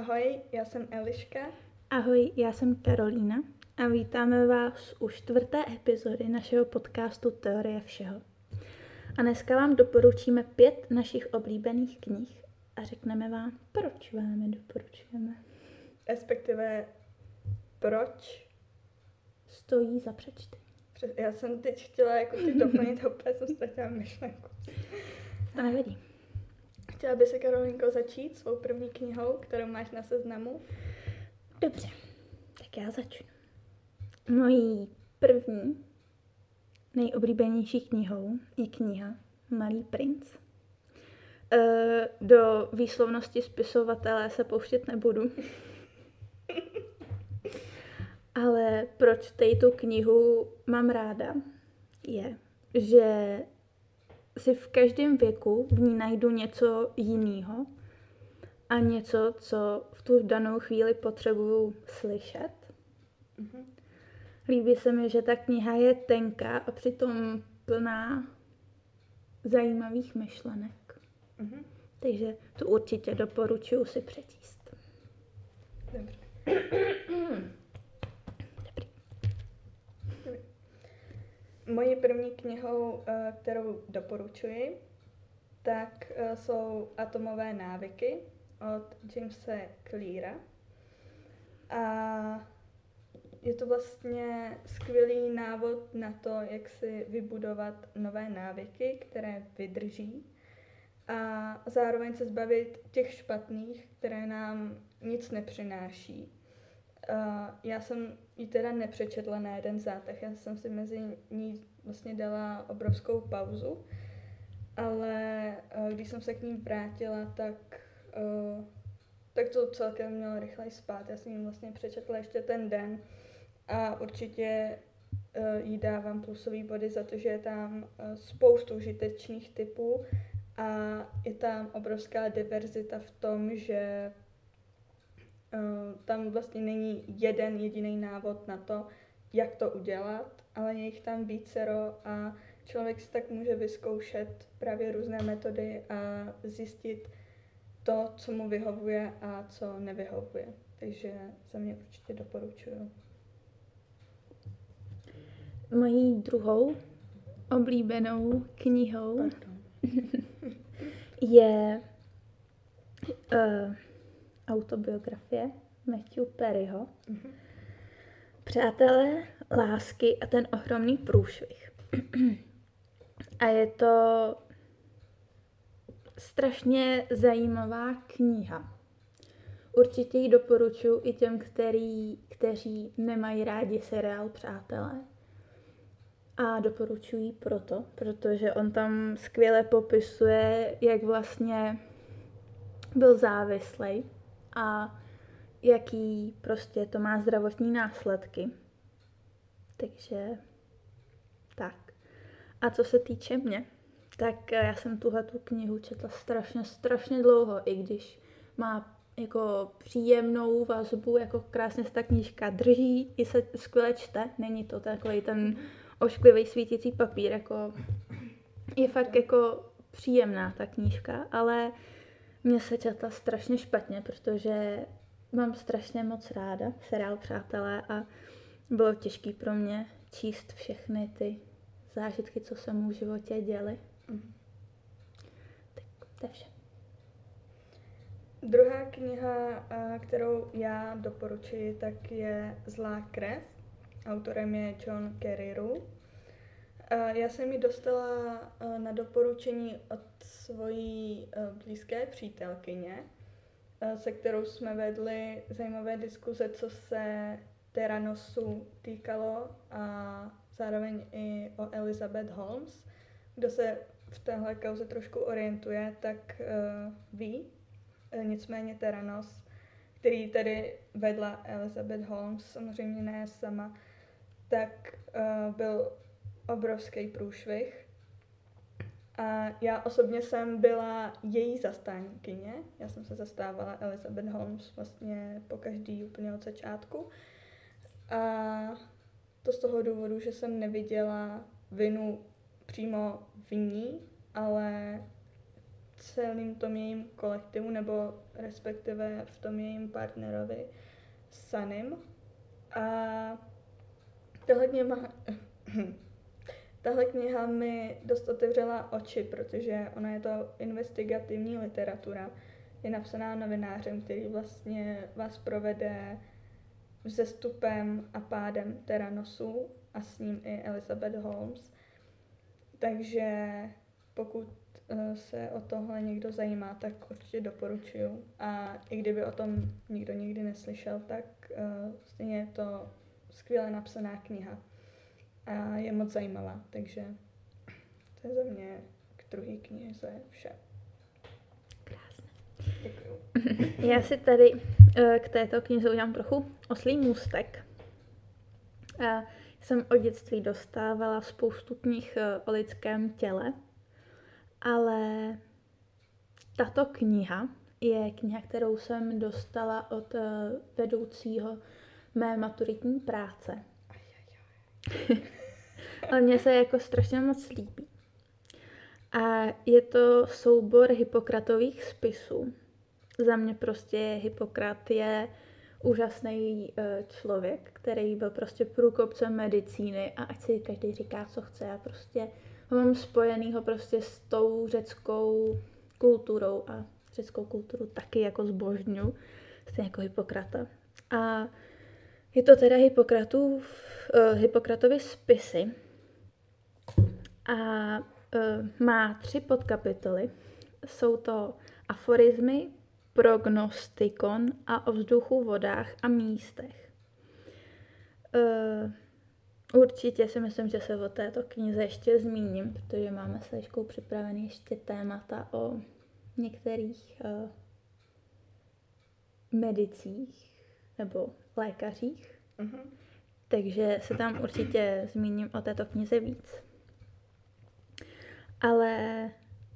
Ahoj, já jsem Eliška. Ahoj, já jsem Karolína a vítáme vás u čtvrté epizody našeho podcastu Teorie všeho. A dneska vám doporučíme pět našich oblíbených knih a řekneme vám, proč vám je doporučujeme. Respektive, proč? Stojí za přečty. Přes- Já jsem teď chtěla jako ty doplnit, úplně jsem ztratila myšlenku. To nevadí. Chtěla by se, Karolinko, začít svou první knihou, kterou máš na seznamu. Dobře, tak já začnu. Mojí první, nejoblíbenější knihou je kniha Malý princ. E, do výslovnosti spisovatele se pouštět nebudu. Ale proč tady tu knihu mám ráda, je, že si v každém věku v ní najdu něco jiného a něco, co v tu danou chvíli potřebuju slyšet. Mhm. Líbí se mi, že ta kniha je tenká a přitom plná zajímavých myšlenek. Mhm. Takže to určitě doporučuji si přečíst. Dobře. Mojí první knihou, eh, kterou doporučuji, tak eh, jsou Atomové návyky od Jamesa Cleara. A je to vlastně skvělý návod na to, jak si vybudovat nové návyky, které vydrží a zároveň se zbavit těch špatných, které nám nic nepřináší. Uh, já jsem ji teda nepřečetla na jeden zátah, já jsem si mezi ní vlastně dala obrovskou pauzu, ale uh, když jsem se k ní vrátila, tak, uh, tak to celkem mělo rychleji spát. Já jsem ji vlastně přečetla ještě ten den a určitě jí dávám plusový body za to, že je tam spoustu užitečných typů a je tam obrovská diverzita v tom, že tam vlastně není jeden jediný návod na to, jak to udělat, ale je jich tam vícero a člověk si tak může vyzkoušet právě různé metody a zjistit to, co mu vyhovuje a co nevyhovuje. Takže za mě určitě doporučuju. Mojí druhou oblíbenou knihou Pardon. je uh, autobiografie Matthew Perryho. Mhm. Přátelé, lásky a ten ohromný průšvih. a je to strašně zajímavá kniha. Určitě ji doporučuji i těm, který, kteří nemají rádi seriál Přátelé. A doporučuji ji proto, protože on tam skvěle popisuje, jak vlastně byl závislý a jaký prostě to má zdravotní následky. Takže tak. A co se týče mě, tak já jsem tuhle tu knihu četla strašně, strašně dlouho, i když má jako příjemnou vazbu, jako krásně se ta knížka drží, i se skvěle čte, není to takový ten ošklivý svítící papír, jako je fakt jako příjemná ta knížka, ale mě se četla strašně špatně, protože mám strašně moc ráda seriál Přátelé a bylo těžké pro mě číst všechny ty zážitky, co se mu v životě děly. Mhm. Tak to je vše. Druhá kniha, a, kterou já doporučuji, tak je Zlá krev. Autorem je John Carreyrou. A Já jsem ji dostala a, na doporučení od svojí a, blízké přítelkyně, a, se kterou jsme vedli zajímavé diskuze, co se Teranosu týkalo a zároveň i o Elizabeth Holmes. Kdo se v téhle kauze trošku orientuje, tak ví, Nicméně Teranos, který tady vedla Elizabeth Holmes, samozřejmě ne sama, tak byl obrovský průšvih. A já osobně jsem byla její zastánkyně. Já jsem se zastávala Elizabeth Holmes vlastně po každý úplně od začátku. A to z toho důvodu, že jsem neviděla vinu přímo v ní, ale celým tom jejím kolektivu, nebo respektive v tom jejím partnerovi Sanim. A tahle kniha, tahle kniha mi dost otevřela oči, protože ona je to investigativní literatura. Je napsaná novinářem, který vlastně vás provede vzestupem a pádem Teranosu a s ním i Elizabeth Holmes. Takže pokud eh, se o tohle někdo zajímá, tak určitě doporučuju. A i kdyby o tom nikdo nikdy neslyšel, tak uh, stejně je to skvěle napsaná kniha. A je moc zajímavá, takže to je za mě k druhé knize vše. Krásné. Děkuju. Já si tady eh, k této knize udělám trochu oslý můstek. A jsem od dětství dostávala spoustu knih eh, o lidském těle, ale tato kniha je kniha, kterou jsem dostala od eh, vedoucího mé maturitní práce. ale mně se jako strašně moc líbí. A je to soubor Hippokratových spisů. Za mě prostě Hippokrat je úžasný eh, člověk, který byl prostě průkopcem medicíny a ať si každý říká, co chce, já prostě ho mám spojenýho prostě s tou řeckou kulturou a řeckou kulturu taky jako zbožňu, stejně jako Hippokrata. A je to teda Hippokratův, uh, Hippokratovi spisy a uh, má tři podkapitoly. Jsou to aforizmy, prognostikon a o vzduchu, vodách a místech. Uh, určitě si myslím, že se o této knize ještě zmíním, protože máme s Liškou připravený ještě témata o některých uh, medicích nebo lékařích. Uh-huh. Takže se tam určitě zmíním o této knize víc. Ale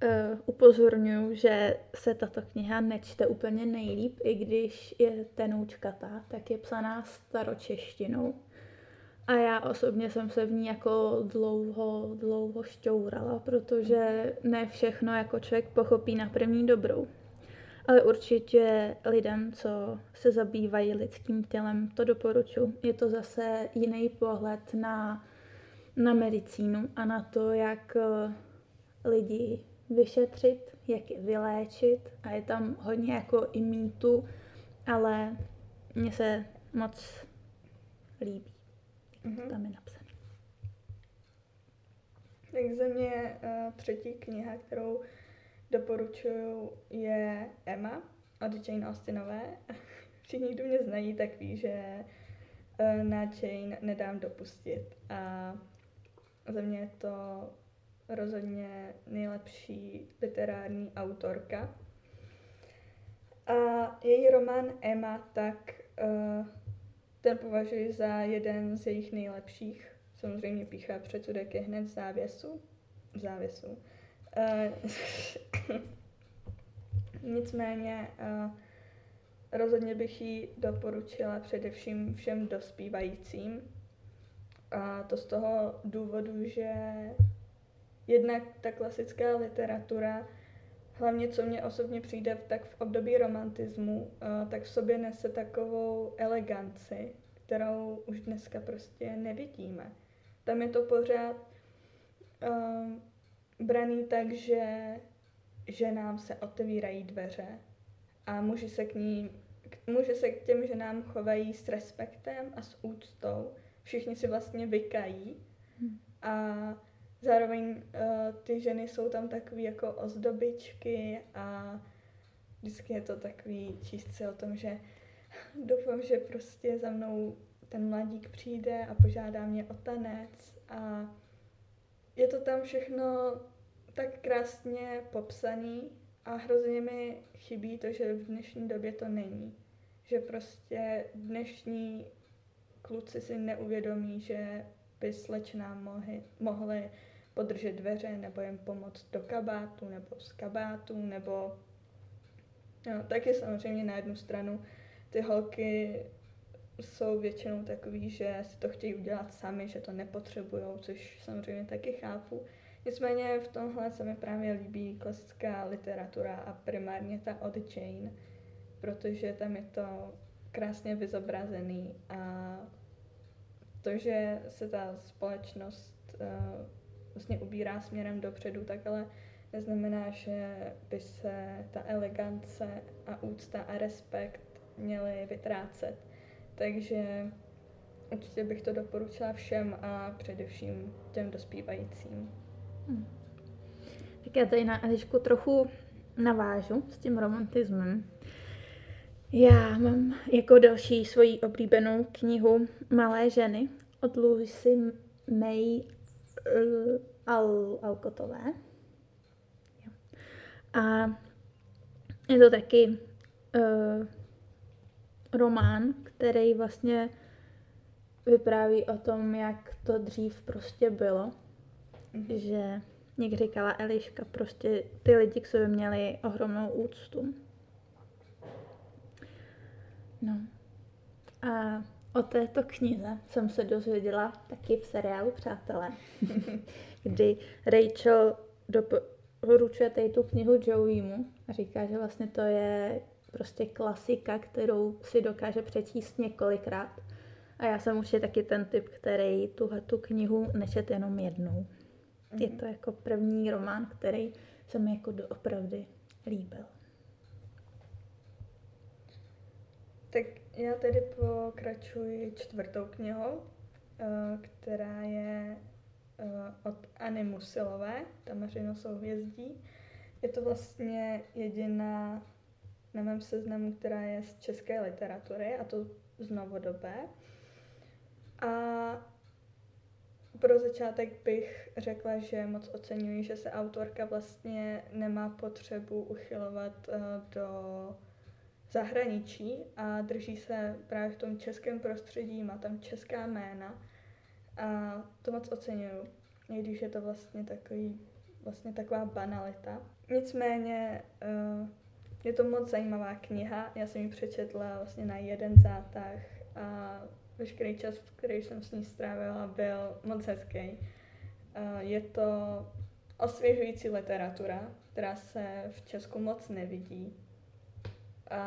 uh, upozorňuji, že se tato kniha nečte úplně nejlíp, i když je tenoučkatá, tak je psaná staročeštinou. A já osobně jsem se v ní jako dlouho, dlouho šťourala, protože ne všechno jako člověk pochopí na první dobrou. Ale určitě lidem, co se zabývají lidským tělem, to doporučuji. Je to zase jiný pohled na, na medicínu a na to, jak eh, lidi vyšetřit, jak je vyléčit a je tam hodně jako i mýtu, ale mně se moc líbí, mm-hmm. tam je napsané. Tak za mě uh, třetí kniha, kterou doporučuju, je Emma od Jane Austenové. Všichni, kdo mě znají, tak ví, že uh, na Jane nedám dopustit. A za mě je to rozhodně nejlepší literární autorka. A její román Emma, tak uh, ten považuji za jeden z jejich nejlepších. Samozřejmě píchá předsudek je hned v závěsu. V závěsu. Uh, nicméně uh, rozhodně bych ji doporučila především všem dospívajícím. A to z toho důvodu, že jednak ta klasická literatura, hlavně co mě osobně přijde, tak v období romantismu, eh, tak v sobě nese takovou eleganci, kterou už dneska prostě nevidíme. Tam je to pořád braný tak, že ženám se otevírají dveře a muži se k ní, muži se k těm ženám chovají s respektem a s úctou. Všichni si vlastně vykají hmm. a Zároveň uh, ty ženy jsou tam takový jako ozdobičky a vždycky je to takový číst o tom, že doufám, že prostě za mnou ten mladík přijde a požádá mě o tanec a je to tam všechno tak krásně popsaný a hrozně mi chybí to, že v dnešní době to není. Že prostě dnešní kluci si neuvědomí, že by slečnám mohli, mohli podržet dveře, nebo jim pomoct do kabátu, nebo z kabátu, nebo no, taky samozřejmě na jednu stranu ty holky jsou většinou takový, že si to chtějí udělat sami, že to nepotřebují, což samozřejmě taky chápu. Nicméně v tomhle se mi právě líbí klasická literatura a primárně ta od Jane, protože tam je to krásně vyzobrazený a to, že se ta společnost uh, vlastně ubírá směrem dopředu, tak ale neznamená, že by se ta elegance a úcta a respekt měly vytrácet. Takže určitě bych to doporučila všem a především těm dospívajícím. Hmm. Tak já tady na Elišku trochu navážu s tím romantismem. Já mám jako další svoji oblíbenou knihu Malé ženy od Lucy May Al- Alkotové. A je to taky uh, román, který vlastně vypráví o tom, jak to dřív prostě bylo. Mm-hmm. Že, jak říkala Eliška, prostě ty lidi k sobě měli ohromnou úctu. No. A o této knize jsem se dozvěděla taky v seriálu Přátelé, kdy Rachel doporučuje tady tu knihu Joeymu a říká, že vlastně to je prostě klasika, kterou si dokáže přečíst několikrát. A já jsem určitě taky ten typ, který tuhle tu knihu nečet jenom jednou. Je mhm. to jako první román, který se mi jako doopravdy líbil. Tak já tedy pokračuji čtvrtou knihou, eh, která je eh, od Anny Musilové, Tamařino souhvězdí. Je to vlastně jediná na mém seznamu, která je z české literatury, a to z novodobé. A pro začátek bych řekla, že moc oceňuji, že se autorka vlastně nemá potřebu uchylovat eh, do zahraničí a drží se právě v tom českém prostředí, má tam česká jména a to moc oceňuju, i když je to vlastně takový, vlastně taková banalita. Nicméně uh, je to moc zajímavá kniha, já jsem ji přečetla vlastně na jeden zátah a veškerý čas, který jsem s ní strávila, byl moc hezký. Uh, je to osvěžující literatura, která se v Česku moc nevidí a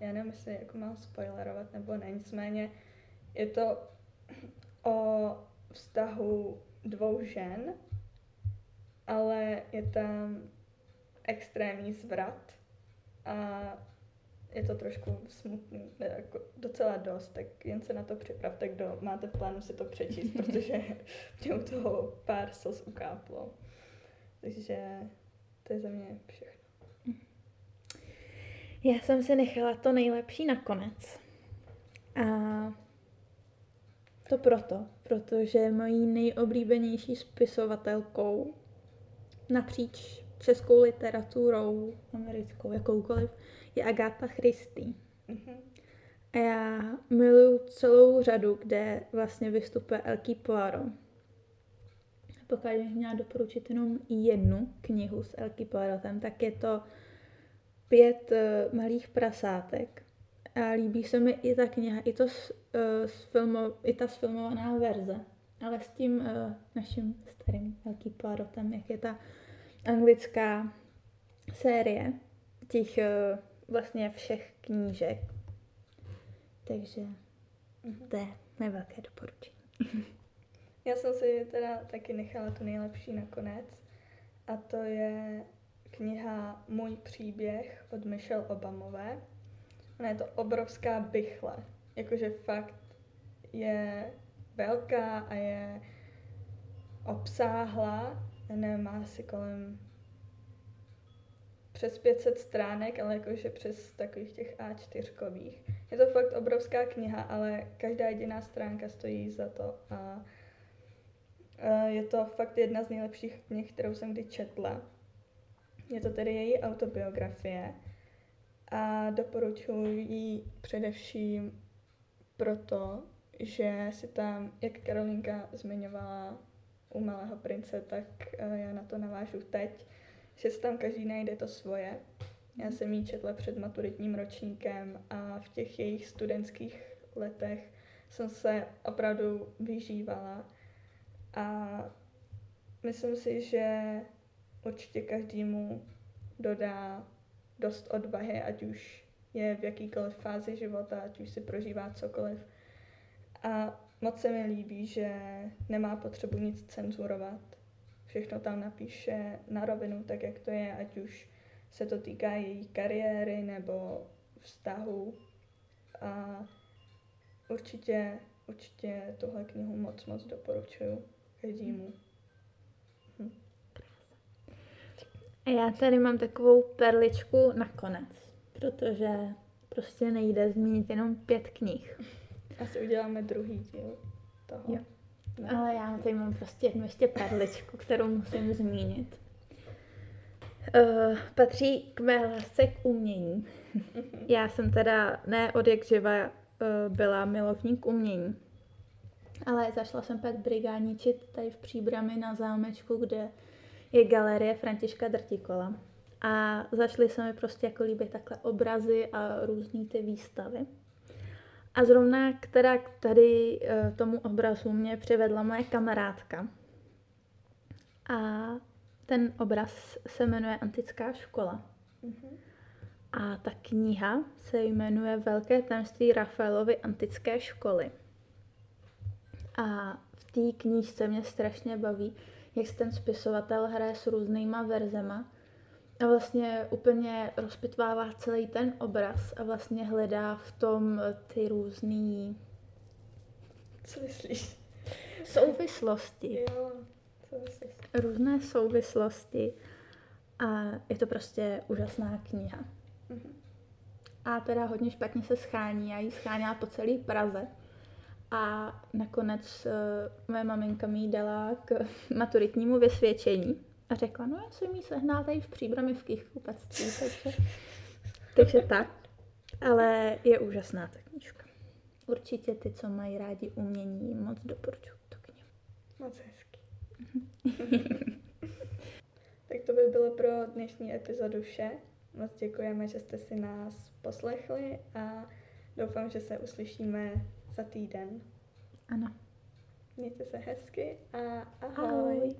já nevím, jestli jako mám spoilerovat nebo ne, nicméně je to o vztahu dvou žen, ale je tam extrémní zvrat a je to trošku smutný, jako docela dost, tak jen se na to připravte, kdo máte v plánu si to přečíst, protože mě u toho pár sos ukáplo. Takže to je za mě všechno. Já jsem si nechala to nejlepší nakonec. A to proto, protože mojí nejoblíbenější spisovatelkou napříč českou literaturou, americkou, jakoukoliv, je Agatha Christie. Mm-hmm. A já miluju celou řadu, kde vlastně vystupuje Elky Poirot. Pokud bych měla doporučit jenom jednu knihu s Elky Poirotem, tak je to pět uh, malých prasátek. A líbí se mi i ta kniha, i, to, uh, filmo, i ta sfilmovaná verze, ale s tím uh, naším starým velkým Poirotem, jak je ta anglická série těch uh, vlastně všech knížek. Takže mhm. to je mé velké doporučení. Já jsem si teda taky nechala tu nejlepší nakonec a to je kniha Můj příběh od Michelle Obamové. Ona je to obrovská bychle. Jakože fakt je velká a je obsáhla. Má asi kolem přes 500 stránek, ale jakože přes takových těch A4. Je to fakt obrovská kniha, ale každá jediná stránka stojí za to a je to fakt jedna z nejlepších knih, kterou jsem kdy četla. Je to tedy její autobiografie a doporučuji ji především proto, že si tam, jak Karolinka zmiňovala u Malého prince, tak eh, já na to navážu teď, že si tam každý najde to svoje. Já jsem ji četla před maturitním ročníkem a v těch jejich studentských letech jsem se opravdu vyžívala a myslím si, že určitě každému dodá dost odvahy, ať už je v jakýkoliv fázi života, ať už si prožívá cokoliv. A moc se mi líbí, že nemá potřebu nic cenzurovat. Všechno tam napíše na rovinu, tak jak to je, ať už se to týká její kariéry nebo vztahu. A určitě, určitě tuhle knihu moc, moc doporučuju každému. Hm. A já tady mám takovou perličku nakonec, protože prostě nejde zmínit jenom pět knih. Asi uděláme druhý díl toho. Jo. No. Ale já tady mám prostě jednu ještě perličku, kterou musím zmínit. Uh, patří k mé lásce k umění. já jsem teda ne od jak živa uh, byla milovník umění. Ale zašla jsem pak brigádničit tady v Příbrami na zámečku, kde je galerie Františka Drtikola. A zašly se mi prostě jako líbit takhle obrazy a různé ty výstavy. A zrovna která tady eh, tomu obrazu mě přivedla moje kamarádka. A ten obraz se jmenuje Antická škola. Mm-hmm. A ta kniha se jmenuje Velké tajemství Rafaelovy antické školy. A v té knížce mě strašně baví, jak se ten spisovatel hraje s různýma verzema a vlastně úplně rozpitvává celý ten obraz a vlastně hledá v tom ty různý... Co myslíš? Souvislosti. Jo? Různé souvislosti. A je to prostě úžasná kniha. Mm-hmm. A teda hodně špatně se schání. Já ji scháněla po celé Praze. A nakonec uh, moje maminka mi dala k maturitnímu vysvědčení a řekla, no já jsem jí sehnala tady v příbrami v knihkupectví, takže, takže tak. Ale je úžasná ta knížka. Určitě ty, co mají rádi umění, moc doporučuji tu knihu. Moc hezky. tak to by bylo pro dnešní epizodu vše. Moc děkujeme, že jste si nás poslechli a doufám, že se uslyšíme za týden. Ano. Mějte se hezky a ahoj. ahoj.